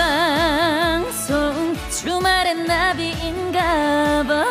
생방송 주말엔 나비인가봐.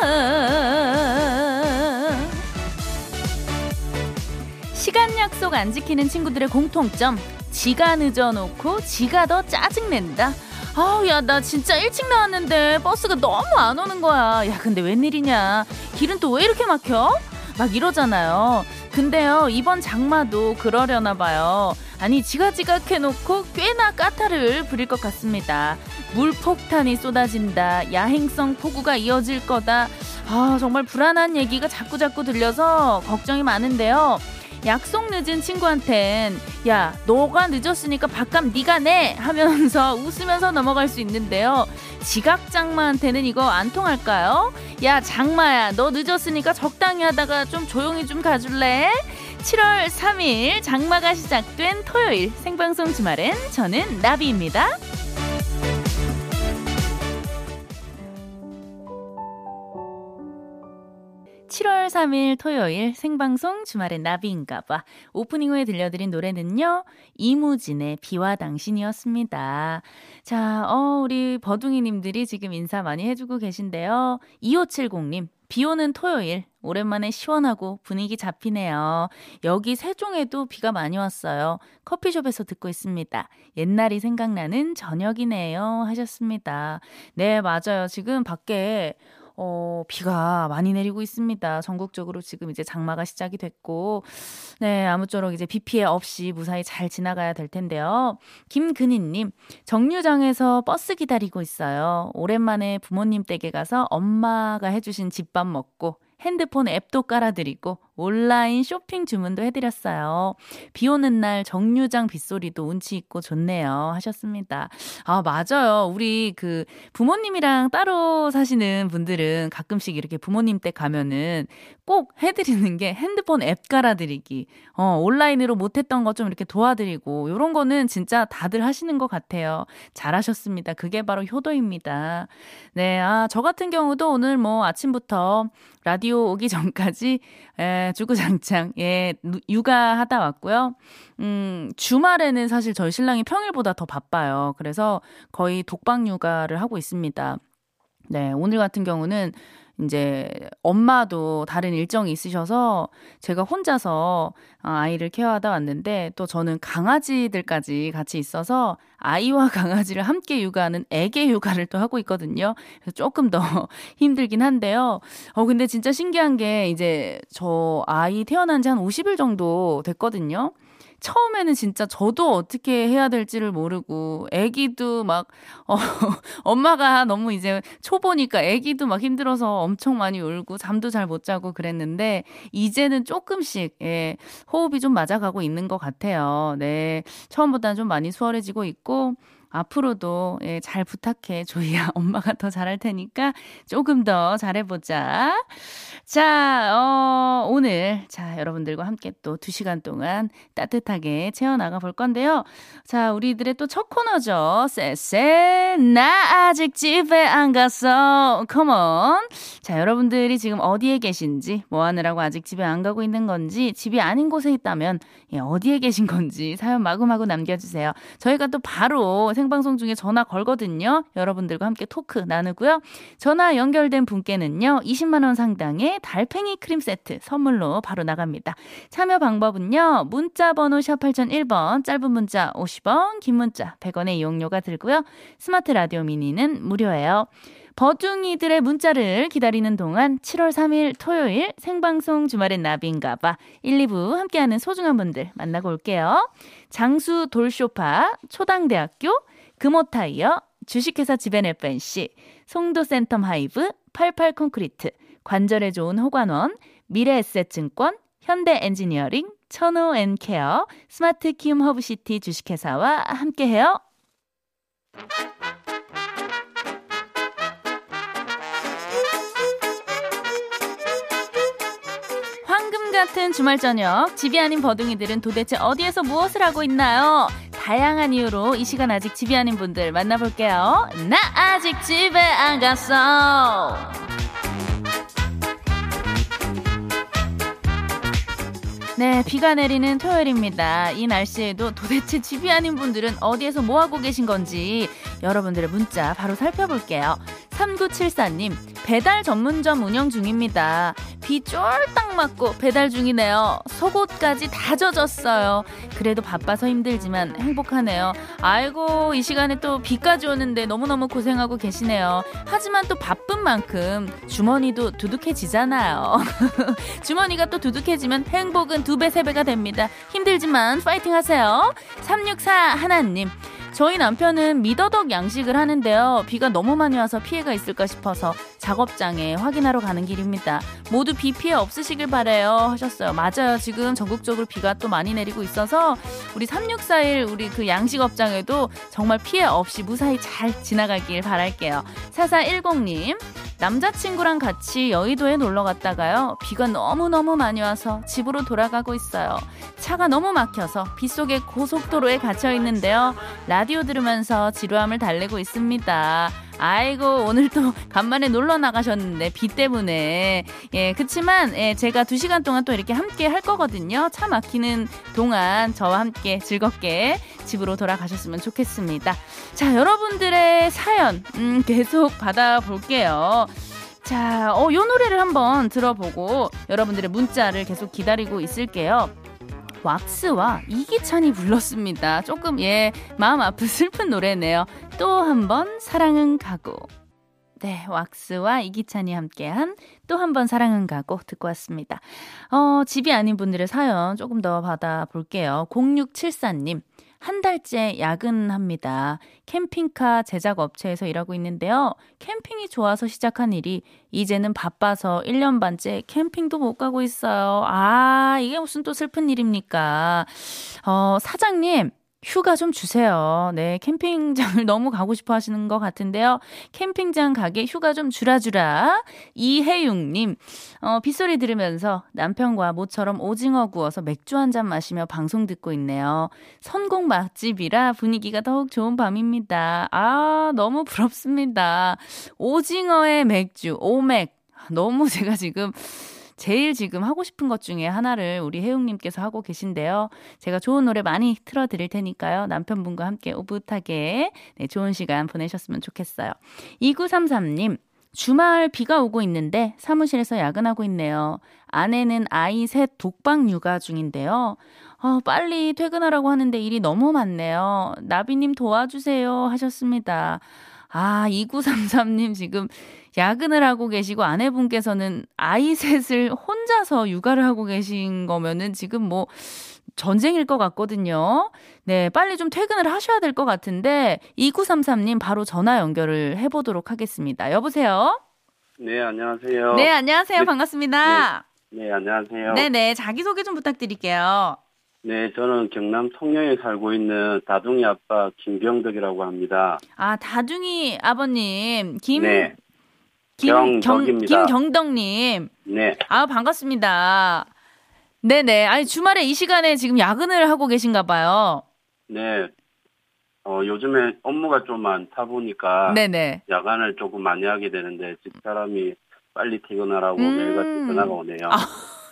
시간 약속 안 지키는 친구들의 공통점 지가 늦어놓고 지가 더 짜증낸다. 아우 야 나 진짜 일찍 나왔는데 버스가 너무 안 오는 거야. 야 근데 웬일이냐? 길은 또 왜 이렇게 막혀? 막 이러잖아요. 근데요 이번 장마도 그러려나 봐요 아니 지가 지각 해놓고 꽤나 까타를 부릴 것 같습니다. 물폭탄이 쏟아진다. 야행성 폭우가 이어질 거다. 아 정말 불안한 얘기가 자꾸자꾸 들려서 걱정이 많은데요. 약속 늦은 친구한텐 야 너가 늦었으니까 밥값 네가 내! 하면서 웃으면서 넘어갈 수 있는데요. 지각 장마한테는 이거 안 통할까요? 야 장마야 너 늦었으니까 적당히 하다가 좀 조용히 좀 가줄래? 7월 3일 장마가 시작된 토요일 생방송 주말엔 저는 나비입니다. 7월 3일 토요일 생방송 주말엔 나비인가 봐. 오프닝 후에 들려드린 노래는요, 이무진의 비와 당신이었습니다. 자, 어, 우리 버둥이 님들이 지금 인사 많이 해주고 계신데요. 2570님, 비 오는 토요일, 오랜만에 시원하고 분위기 잡히네요. 여기 세종에도 비가 많이 왔어요. 커피숍에서 듣고 있습니다. 옛날이 생각나는 저녁이네요. 하셨습니다. 네, 맞아요. 지금 밖에 어, 비가 많이 내리고 있습니다. 전국적으로 지금 이제 장마가 시작이 됐고, 네, 아무쪼록 이제 비 피해 없이 무사히 잘 지나가야 될 텐데요. 김근희님, 정류장에서 버스 기다리고 있어요. 오랜만에 부모님 댁에 가서 엄마가 해주신 집밥 먹고, 핸드폰 앱도 깔아드리고 온라인 쇼핑 주문도 해드렸어요. 비 오는 날 정류장 빗소리도 운치 있고 좋네요. 하셨습니다. 아, 맞아요. 우리 그 부모님이랑 따로 사시는 분들은 가끔씩 이렇게 부모님 댁 가면은 꼭 해드리는 게 핸드폰 앱 깔아드리기. 어, 온라인으로 못했던 거 좀 이렇게 도와드리고, 요런 거는 진짜 다들 하시는 것 같아요. 잘하셨습니다. 그게 바로 효도입니다. 네, 아, 저 같은 경우도 오늘 뭐 아침부터 라디오 오기 전까지 에, 주구장창 예 육아하다 왔고요. 음 주말에는 사실 저희 신랑이 평일보다 더 바빠요. 그래서 거의 독방 육아를 하고 있습니다. 네 오늘 같은 경우는 이제 엄마도 다른 일정이 있으셔서 제가 혼자서 아이를 케어하다 왔는데 또 저는 강아지들까지 같이 있어서 아이와 강아지를 함께 육아하는 애계 육아를 또 하고 있거든요. 그래서 조금 더 힘들긴 한데요. 어, 근데 진짜 신기한 게 이제 저 아이 태어난 지 한 50일 정도 됐거든요. 처음에는 진짜 저도 어떻게 해야 될지를 모르고 애기도 막 어, 엄마가 너무 이제 초보니까 애기도 막 힘들어서 엄청 많이 울고 잠도 잘 못 자고 그랬는데 이제는 조금씩 예, 호흡이 좀 맞아가고 있는 것 같아요. 네. 처음보다는 좀 많이 수월해지고 있고 앞으로도 예, 잘 부탁해. 조이야. 엄마가 더 잘할 테니까 조금 더 잘해보자. 자, 어, 오늘, 자, 여러분들과 함께 또두 시간 동안 따뜻하게 채워나가 볼 건데요. 자, 우리들의 또 첫 코너죠. 쎄쎄, 나 아직 집에 안 갔어. 컴온. 자, 여러분들이 지금 어디에 계신지, 뭐 하느라고 아직 집에 안 가고 있는 건지, 집이 아닌 곳에 있다면, 예, 어디에 계신 건지 사연 마구마구 남겨주세요. 저희가 또 바로 생방송 중에 전화 걸거든요. 여러분들과 함께 토크 나누고요. 전화 연결된 분께는요. 20만 원 상당의 달팽이 크림 세트 선물로 바로 나갑니다. 참여 방법은요. 문자 번호 샵 8001번 짧은 문자 50원 긴 문자 100원의 이용료가 들고요. 스마트 라디오 미니는 무료예요. 버둥이들의 문자를 기다리는 동안 7월 3일 토요일 생방송 주말엔 나비인가봐 1, 2부 함께하는 소중한 분들 만나고 올게요. 장수 돌쇼파, 초당대학교, 금호타이어, 주식회사 지벤 FNC, 송도센텀 하이브, 88 콘크리트, 관절에 좋은 호관원, 미래에셋증권, 현대 엔지니어링, 천호엔케어, 스마트 키움 허브시티 주식회사와 함께해요. 같은 주말 저녁, 집이 아닌 버둥이들은 도대체 어디에서 무엇을 하고 있나요? 다양한 이유로 이 시간 아직 집이 아닌 분들 만나볼게요. 나 아직 집에 안 갔어. 네, 비가 내리는 토요일입니다. 이 날씨에도 도대체 집이 아닌 분들은 어디에서 뭐 하고 계신 건지 여러분들의 문자 바로 살펴볼게요. 3974님, 배달 전문점 운영 중입니다. 비 쫄딱 맞고 배달 중이네요. 속옷까지 다 젖었어요. 그래도 바빠서 힘들지만 행복하네요. 아이고, 이 시간에 또 비까지 오는데 너무너무 고생하고 계시네요. 하지만 또 바쁜 만큼 주머니도 두둑해지잖아요. 주머니가 또 두둑해지면 행복은 두 배, 세 배가 됩니다. 힘들지만 파이팅 하세요. 364 하나님. 저희 남편은 미더덕 양식을 하는데요. 비가 너무 많이 와서 피해가 있을까 싶어서 작업장에 확인하러 가는 길입니다. 모두 비 피해 없으시길 바래요 하셨어요. 맞아요. 지금 전국적으로 비가 또 많이 내리고 있어서 우리 3641 우리 그 양식업장에도 정말 피해 없이 무사히 잘 지나가길 바랄게요. 4410님 남자친구랑 같이 여의도에 놀러 갔다가요. 비가 너무너무 많이 와서 집으로 돌아가고 있어요. 차가 너무 막혀서 빗속에 고속도로에 갇혀 있는데요. 라디오 들으면서 지루함을 달래고 있습니다. 아이고 오늘 또 간만에 놀러 나가셨는데 비 때문에 예 그치만 예, 제가 두 시간 동안 또 이렇게 함께 할 거거든요 차 막히는 동안 저와 함께 즐겁게 집으로 돌아가셨으면 좋겠습니다 자 여러분들의 사연 음, 계속 받아볼게요 자, 어, 요 노래를 한번 들어보고 여러분들의 문자를 계속 기다리고 있을게요. 왁스와 이기찬이 불렀습니다. 조금 예 마음 아픈 슬픈 노래네요. 또 한 번 사랑은 가고. 네, 왁스와 이기찬이 함께한 또 한 번 사랑은 가고 듣고 왔습니다. 어, 집이 아닌 분들의 사연 조금 더 받아볼게요. 0674님. 한 달째 야근합니다. 캠핑카 제작 업체에서 일하고 있는데요. 캠핑이 좋아서 시작한 일이 이제는 바빠서 1년 반째 캠핑도 못 가고 있어요. 아, 이게 무슨 또 슬픈 일입니까? 어, 사장님, 휴가 좀 주세요. 네, 캠핑장을 너무 가고 싶어 하시는 것 같은데요. 캠핑장 가게 휴가 좀 주라주라. 이혜용님, 어, 빗소리 들으면서 남편과 모처럼 오징어 구워서 맥주 한 잔 마시며 방송 듣고 있네요. 선곡 맛집이라 분위기가 더욱 좋은 밤입니다. 아, 너무 부럽습니다. 오징어의 맥주, 오맥. 너무 제가 지금 제일 지금 하고 싶은 것 중에 하나를 우리 혜웅님께서 하고 계신데요. 제가 좋은 노래 많이 틀어드릴 테니까요. 남편분과 함께 오붓하게 네, 좋은 시간 보내셨으면 좋겠어요. 2933님. 주말 비가 오고 있는데 사무실에서 야근하고 있네요. 아내는 아이 셋 독방 육아 중인데요. 어, 빨리 퇴근하라고 하는데 일이 너무 많네요. 나비님 도와주세요 하셨습니다. 아, 2933님 지금 야근을 하고 계시고 아내분께서는 아이 셋을 혼자서 육아를 하고 계신 거면은 지금 뭐 전쟁일 것 같거든요. 네, 빨리 좀 퇴근을 하셔야 될 것 같은데 2933님 바로 전화 연결을 해 보도록 하겠습니다. 여보세요? 네, 안녕하세요. 네, 안녕하세요. 네, 반갑습니다. 네, 네, 안녕하세요. 네 네, 자기 소개 좀 부탁드릴게요. 네, 저는 경남 통영에 살고 있는 다둥이 아빠 김병덕이라고 합니다. 아, 다둥이 아버님, 김, 네. 김, 경, 김경덕님. 네. 아, 반갑습니다. 네네. 아니, 주말에 이 시간에 지금 야근을 하고 계신가 봐요. 네. 어, 요즘에 업무가 좀 많다 보니까. 네네. 야간을 조금 많이 하게 되는데, 집 사람이 빨리 퇴근하라고 음. 매일같이 전화가 오네요. 아,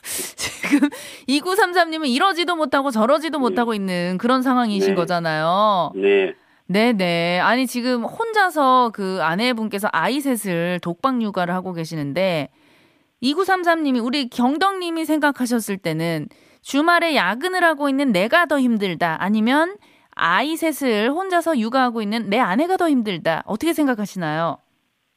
지금 2933님은 이러지도 못하고 저러지도 네. 못하고 있는 그런 상황이신 네. 거잖아요. 네. 네네. 아니, 지금 혼자서 그 아내분께서 아이 셋을 독방 육아를 하고 계시는데, 2933님이, 우리 경덕님이 생각하셨을 때는 주말에 야근을 하고 있는 내가 더 힘들다. 아니면 아이 셋을 혼자서 육아하고 있는 내 아내가 더 힘들다. 어떻게 생각하시나요?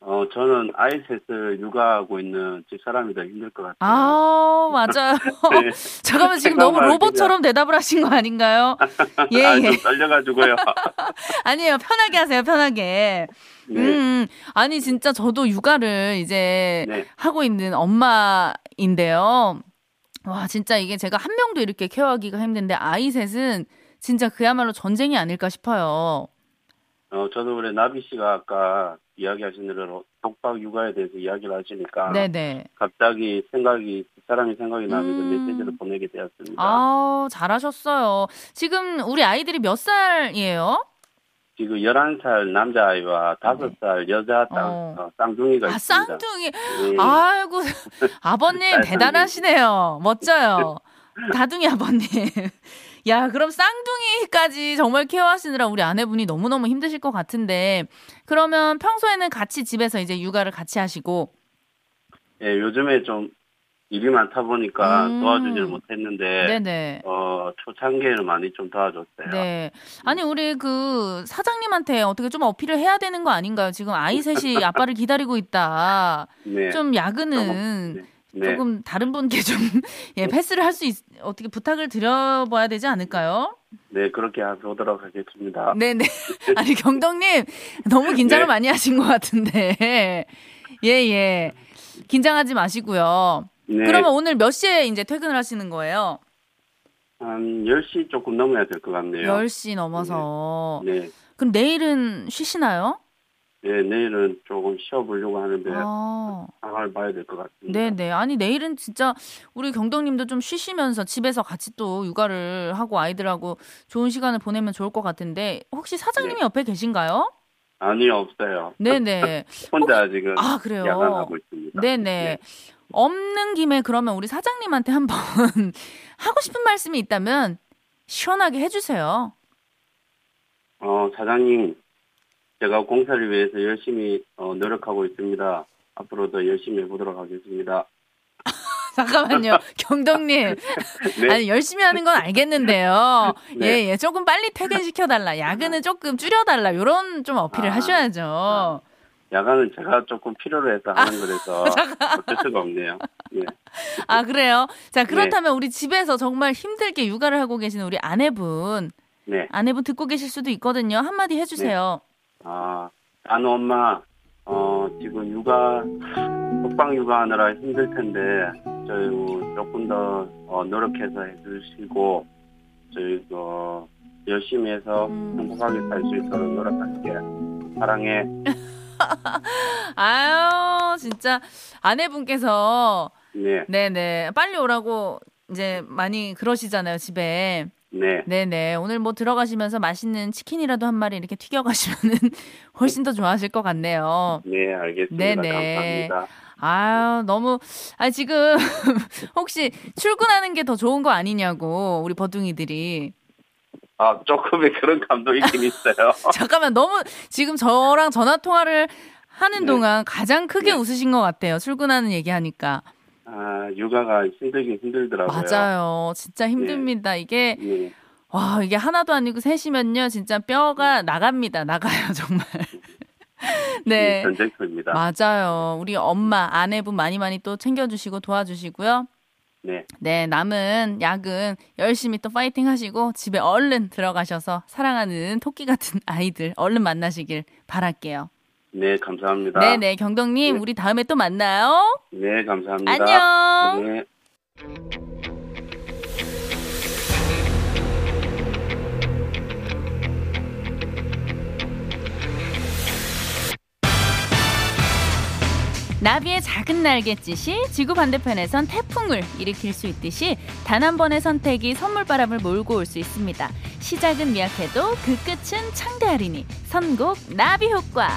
어, 저는 아이셋을 육아하고 있는 집사람이 더 힘들 것 같아요. 아, 맞아요. 네. 잠깐만, 지금 너무 로봇처럼 대답을 하신 거 아닌가요? 예, 아, 예. 떨려가지고요. 아니에요. 편하게 하세요, 편하게. 네. 음, 아니, 진짜 저도 육아를 이제 네. 하고 있는 엄마인데요. 와, 진짜 이게 제가 한 명도 이렇게 케어하기가 힘든데, 아이셋은 진짜 그야말로 전쟁이 아닐까 싶어요. 어, 저도 그래, 나비 씨가 아까 이야기하신 대로 독박 육아에 대해서 이야기를 하시니까 네네. 갑자기 생각이 사람이 생각이 나면서 음. 메시지를 보내게 되었습니다. 아 잘하셨어요. 지금 우리 아이들이 몇 살이에요? 지금 11살 남자아이와 5살 네. 여자 땅, 어. 어, 쌍둥이가 아, 있습니다. 쌍둥이. 네. 아이고, 아버님 대단하시네요. 멋져요. 다둥이 아버님. 야, 그럼 쌍둥이까지 정말 케어하시느라 우리 아내분이 너무너무 힘드실 것 같은데, 그러면 평소에는 같이 집에서 이제 육아를 같이 하시고, 예, 요즘에 좀 일이 많다 보니까 음. 도와주지를 못했는데 네네. 어 초창기에는 많이 좀 도와줬어요. 네. 아니 우리 그 사장님한테 어떻게 좀 어필을 해야 되는 거 아닌가요? 지금 아이 셋이 아빠를 기다리고 있다. 네. 좀 야근은 네. 네. 조금 다른 분께 좀 예, 패스를 할수있 어떻게 부탁을 드려봐야 되지 않을까요? 네, 그렇게 하도록 하겠습니다. 네네. 아니 경덕님 너무 긴장을 네. 많이 하신 것 같은데 예 예. 긴장하지 마시고요. 네. 그러면 오늘 몇 시에 이제 퇴근을 하시는 거예요? 한 10시 조금 넘어야 될 것 같네요. 10시 넘어서. 네. 네. 그럼 내일은 쉬시나요? 네, 내일은 조금 쉬어보려고 하는데 아. 상황을 봐야 될 것 같습니다. 네네. 네. 아니 내일은 진짜 우리 경덕님도 좀 쉬시면서 집에서 같이 또 육아를 하고 아이들하고 좋은 시간을 보내면 좋을 것 같은데 혹시 사장님이 네. 옆에 계신가요? 아니요 없어요. 네네. 혼자 혹 지금 아 그래요. 야간하고 있습니다. 네네. 네. 없는 김에 그러면 우리 사장님한테 한번 하고 싶은 말씀이 있다면 시원하게 해주세요. 어, 사장님, 제가 공사를 위해서 열심히 어, 노력하고 있습니다. 앞으로도 열심히 해보도록 하겠습니다. 잠깐만요. 경덕님. 네. 아니, 열심히 하는 건 알겠는데요. 네. 예, 예. 조금 빨리 퇴근 시켜달라. 야근은 조금 줄여달라. 요런 좀 어필을 아, 하셔야죠. 아. 야간은 제가 조금 필요로 해서 하는 거라서 어쩔 수가 없네요. 예. 아 그래요? 자 그렇다면 네. 우리 집에서 정말 힘들게 육아를 하고 계시는 우리 아내분, 네. 아내분 듣고 계실 수도 있거든요. 한마디 해주세요. 네. 아 나는 엄마 어 지금 육아 독방 육아하느라 힘들 텐데 저희 조금 더 어, 노력해서 해주시고 저희 어, 열심히 해서 음. 행복하게 살 수 있도록 노력할게. 사랑해. 아유, 진짜 아내분께서 네. 네네. 빨리 오라고 이제 많이 그러시잖아요, 집에. 네. 네네. 오늘 뭐 들어가시면서 맛있는 치킨이라도 한 마리 이렇게 튀겨가시면은 훨씬 더 좋아하실 것 같네요. 네, 알겠습니다. 네네. 감사합니다. 아유, 너무, 아, 지금, 혹시 출근하는 게 더 좋은 거 아니냐고, 우리 버둥이들이. 아, 조금의 그런 감동이 있긴 있어요. 잠깐만, 너무 지금 저랑 전화 통화를 하는 네. 동안 가장 크게 네. 웃으신 것 같아요. 출근하는 얘기하니까. 아, 육아가 힘들긴 힘들더라고요. 맞아요. 진짜 힘듭니다. 네. 이게, 네. 와, 이게 하나도 아니고 셋이면요. 진짜 뼈가 나갑니다. 나가요, 정말. 네. 전쟁터입니다. 맞아요. 우리 엄마, 아내분 많이 많이 또 챙겨주시고 도와주시고요. 네. 네, 남은 야근 열심히 또 파이팅 하시고 집에 얼른 들어가셔서 사랑하는 토끼 같은 아이들 얼른 만나시길 바랄게요. 네, 감사합니다. 네, 네, 경덕님, 네. 우리 다음에 또 만나요. 네, 감사합니다. 안녕. 네. 나비의 작은 날갯짓이 지구 반대편에선 태풍을 일으킬 수 있듯이 단 한 번의 선택이 선물바람을 몰고 올 수 있습니다. 시작은 미약해도 그 끝은 창대하리니 선곡 나비 효과.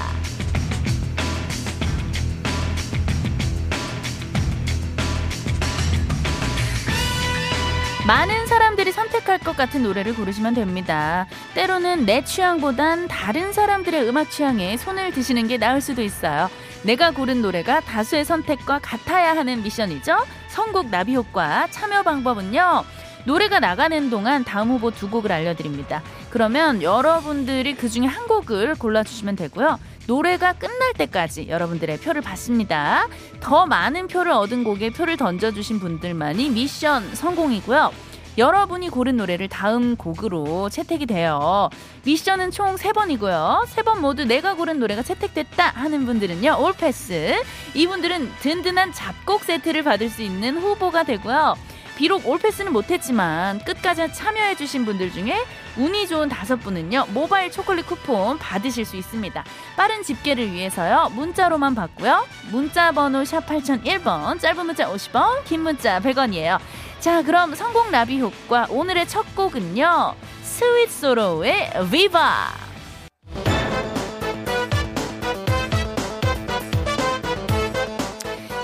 많은 사람들이 선택할 것 같은 노래를 고르시면 됩니다. 때로는 내 취향보단 다른 사람들의 음악 취향에 손을 드시는 게 나을 수도 있어요. 내가 고른 노래가 다수의 선택과 같아야 하는 미션이죠. 선곡 나비 효과 참여 방법은요. 노래가 나가는 동안 다음 후보 두 곡을 알려드립니다. 그러면 여러분들이 그 중에 한 곡을 골라주시면 되고요. 노래가 끝날 때까지 여러분들의 표를 받습니다. 더 많은 표를 얻은 곡에 표를 던져주신 분들만이 미션 성공이고요. 여러분이 고른 노래를 다음 곡으로 채택이 돼요. 미션은 총 3번이고요. 3번 모두 내가 고른 노래가 채택됐다 하는 분들은요. 올패스. 이분들은 든든한 잡곡 세트를 받을 수 있는 후보가 되고요. 비록 올패스는 못했지만 끝까지 참여해주신 분들 중에 운이 좋은 다섯 분은요 모바일 초콜릿 쿠폰 받으실 수 있습니다. 빠른 집계를 위해서요 문자로만 받고요 문자 번호 샵 8001번 짧은 문자 50원 긴 문자 100원이에요. 자, 그럼 성공 나비 효과 오늘의 첫 곡은요. 스윗 소로우의 비바.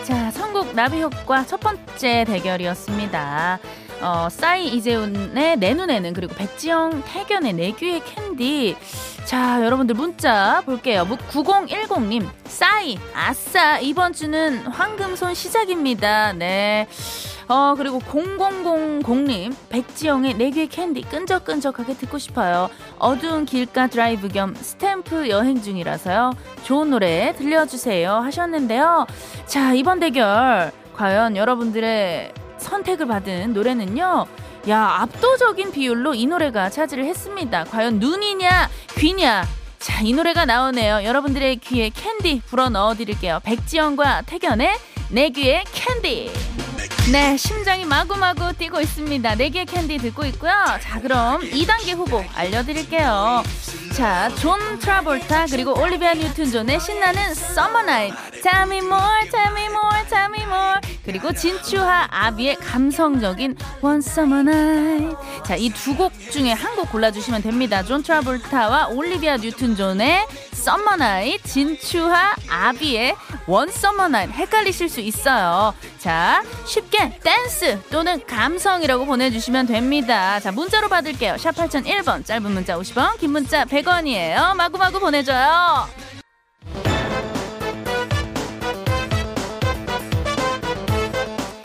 자, 선곡 나비 효과 첫 번째 대결이었습니다. 어, 싸이 이재훈의 내 눈에는 그리고 백지영 택연의 내 귀에 캔디. 자, 여러분들 문자 볼게요. 9010님, 싸이, 아싸, 이번 주는 황금손 시작입니다. 네. 어, 그리고 0000님, 백지영의 내 귀에 캔디 끈적끈적하게 듣고 싶어요. 어두운 길가 드라이브 겸 스탬프 여행 중이라서요. 좋은 노래 들려주세요. 하셨는데요. 자, 이번 대결, 과연 여러분들의 선택을 받은 노래는요. 야, 압도적인 비율로 이 노래가 차지를 했습니다. 과연 눈이냐, 귀냐? 자, 이 노래가 나오네요. 여러분들의 귀에 캔디 불어 넣어 드릴게요. 백지영과 택연의 내 귀에 캔디. 네, 심장이 마구마구 뛰고 있습니다. 내 귀에 캔디 듣고 있고요. 자, 그럼 2단계 후보 알려드릴게요. 자, 존 트라볼타 그리고 올리비아 뉴튼 존의 신나는 Summer Night. Tell me more, tell me more, tell me more. 그리고 진추하 아비의 감성적인 One Summer Night. 자, 이 두 곡 중에 한 곡 골라주시면 됩니다. 존 트라볼타와 올리비아 뉴튼 존의 Night, 진추하 아비의 Summer Night. 헷갈리실 수 있어요. 자, 쉽게 댄스 또는 감성이라고 보내주시면 됩니다. 자, 문자로 받을게요. 샵 8001번, 짧은 문자 50원, 긴 문자 100원이에요. 마구마구 보내줘요.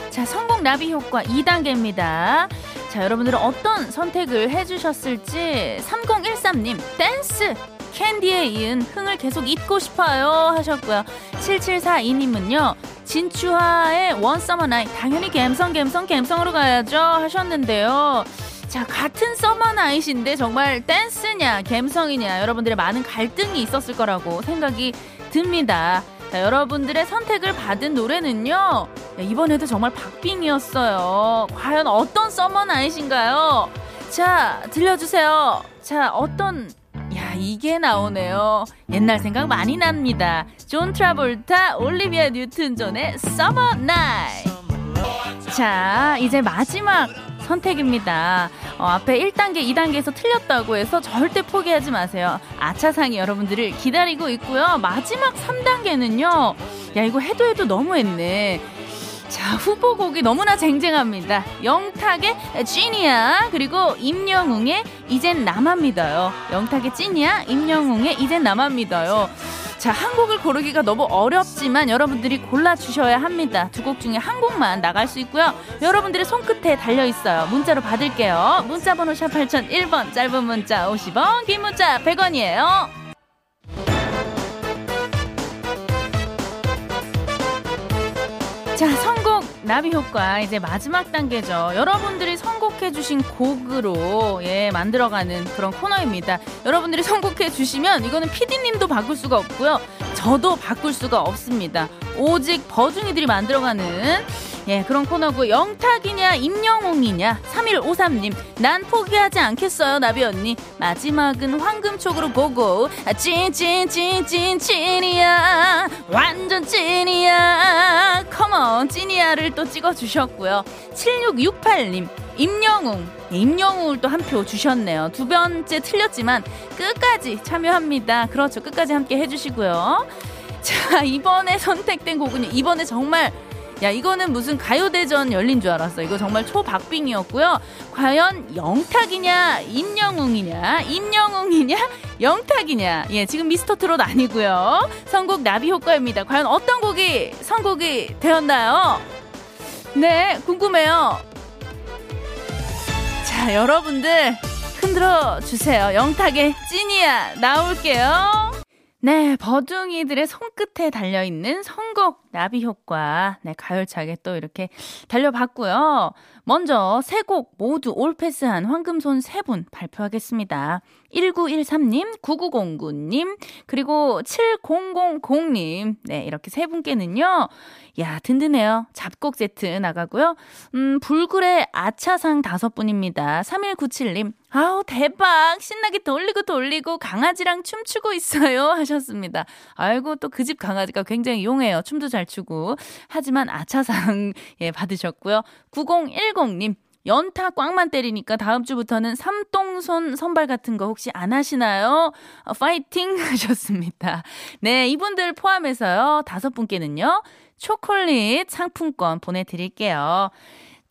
자, 성공 나비 효과 2단계입니다. 자, 여러분들은 어떤 선택을 해주셨을지 3013님, 댄스! 캔디에 이은 흥을 계속 잊고 싶어요 하셨고요. 7742님은요. 진추하의 One Summer Night 당연히 갬성 갬성 갬성으로 가야죠 하셨는데요. 자 같은 Summer Night인데 정말 댄스냐 갬성이냐 여러분들의 많은 갈등이 있었을 거라고 생각이 듭니다. 자, 여러분들의 선택을 받은 노래는요. 야, 이번에도 정말 박빙이었어요. 과연 어떤 Summer Night인가요? 자, 들려주세요. 자, 어떤 야, 이게 나오네요. 옛날 생각 많이 납니다. 존 트라볼타, 올리비아 뉴튼 존의 Summer Night. 자, 이제 마지막 선택입니다. 어, 앞에 1단계, 2단계에서 틀렸다고 해서 절대 포기하지 마세요. 아차상이 여러분들을 기다리고 있고요. 마지막 3단계는요. 야, 이거 해도 해도 너무했네. 자, 후보곡이 너무나 쟁쟁합니다. 영탁의 찐이야, 그리고 임영웅의 이젠 나만 믿어요. 영탁의 찐이야, 임영웅의 이젠 나만 믿어요. 자, 한 곡을 고르기가 너무 어렵지만 여러분들이 골라주셔야 합니다. 두 곡 중에 한 곡만 나갈 수 있고요. 여러분들의 손끝에 달려있어요. 문자로 받을게요. 문자번호 샵 8001번, 짧은 문자 50원, 긴 문자 100원이에요. 자, 선곡 나비 효과 이제 마지막 단계죠. 여러분들이 선곡해 주신 곡으로 예, 만들어가는 그런 코너입니다. 여러분들이 선곡해 주시면 이거는 피디님도 바꿀 수가 없고요. 저도 바꿀 수가 없습니다. 오직 버중이들이 만들어가는 예, 그런 코너고 영탁이냐 임영웅이냐 3153님 난 포기하지 않겠어요 나비 언니 마지막은 황금촉으로 고고 찐찐찐찐 찐이야 완전 찐이야 컴온 찐이야를 또 찍어주셨고요. 7668님 임영웅. 예, 임영웅을 또 한 표 주셨네요. 두 번째 틀렸지만 끝까지 참여합니다. 그렇죠. 끝까지 함께 해주시고요. 자 이번에 선택된 곡은 이번에 정말 야 이거는 무슨 가요대전 열린 줄 알았어. 이거 정말 초박빙이었고요. 과연 영탁이냐 임영웅이냐 임영웅이냐 영탁이냐 예 지금 미스터트롯 아니고요. 선곡 나비 효과입니다. 과연 어떤 곡이 선곡이 되었나요? 네 궁금해요. 자 여러분들 흔들어 주세요. 영탁의 찐이야 나올게요. 네, 버둥이들의 손끝에 달려있는 선곡 나비 효과. 네, 가열차게 또 이렇게 달려봤고요. 먼저 세 곡 모두 올패스한 황금손 세 분 발표하겠습니다. 1913님, 9909님, 그리고 7000님. 네, 이렇게 세 분께는요. 야, 든든해요. 잡곡 세트 나가고요. 음, 불굴의 아차상 다섯 분입니다. 3197님, 아우, 대박! 신나게 돌리고 돌리고 강아지랑 춤추고 있어요. 하셨습니다. 아이고, 또 그 집 강아지가 굉장히 용해요. 춤도 잘 추고. 하지만 아차상, 예, 받으셨고요. 9010님, 연타 꽝만 때리니까 다음 주부터는 삼동손 선발 같은 거 혹시 안 하시나요? 어, 파이팅 하셨습니다. 네, 이분들 포함해서요. 다섯 분께는요. 초콜릿 상품권 보내드릴게요.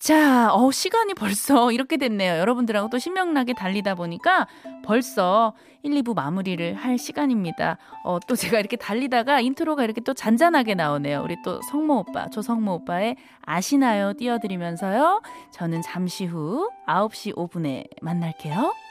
자, 어, 시간이 벌써 이렇게 됐네요. 여러분들하고 또 신명나게 달리다 보니까 벌써 1, 2부 마무리를 할 시간입니다. 어, 또 제가 이렇게 달리다가 인트로가 이렇게 또 잔잔하게 나오네요. 우리 또 성모 오빠, 조성모 오빠의 아시나요? 띄워드리면서요. 저는 잠시 후 9시 5분에 만날게요.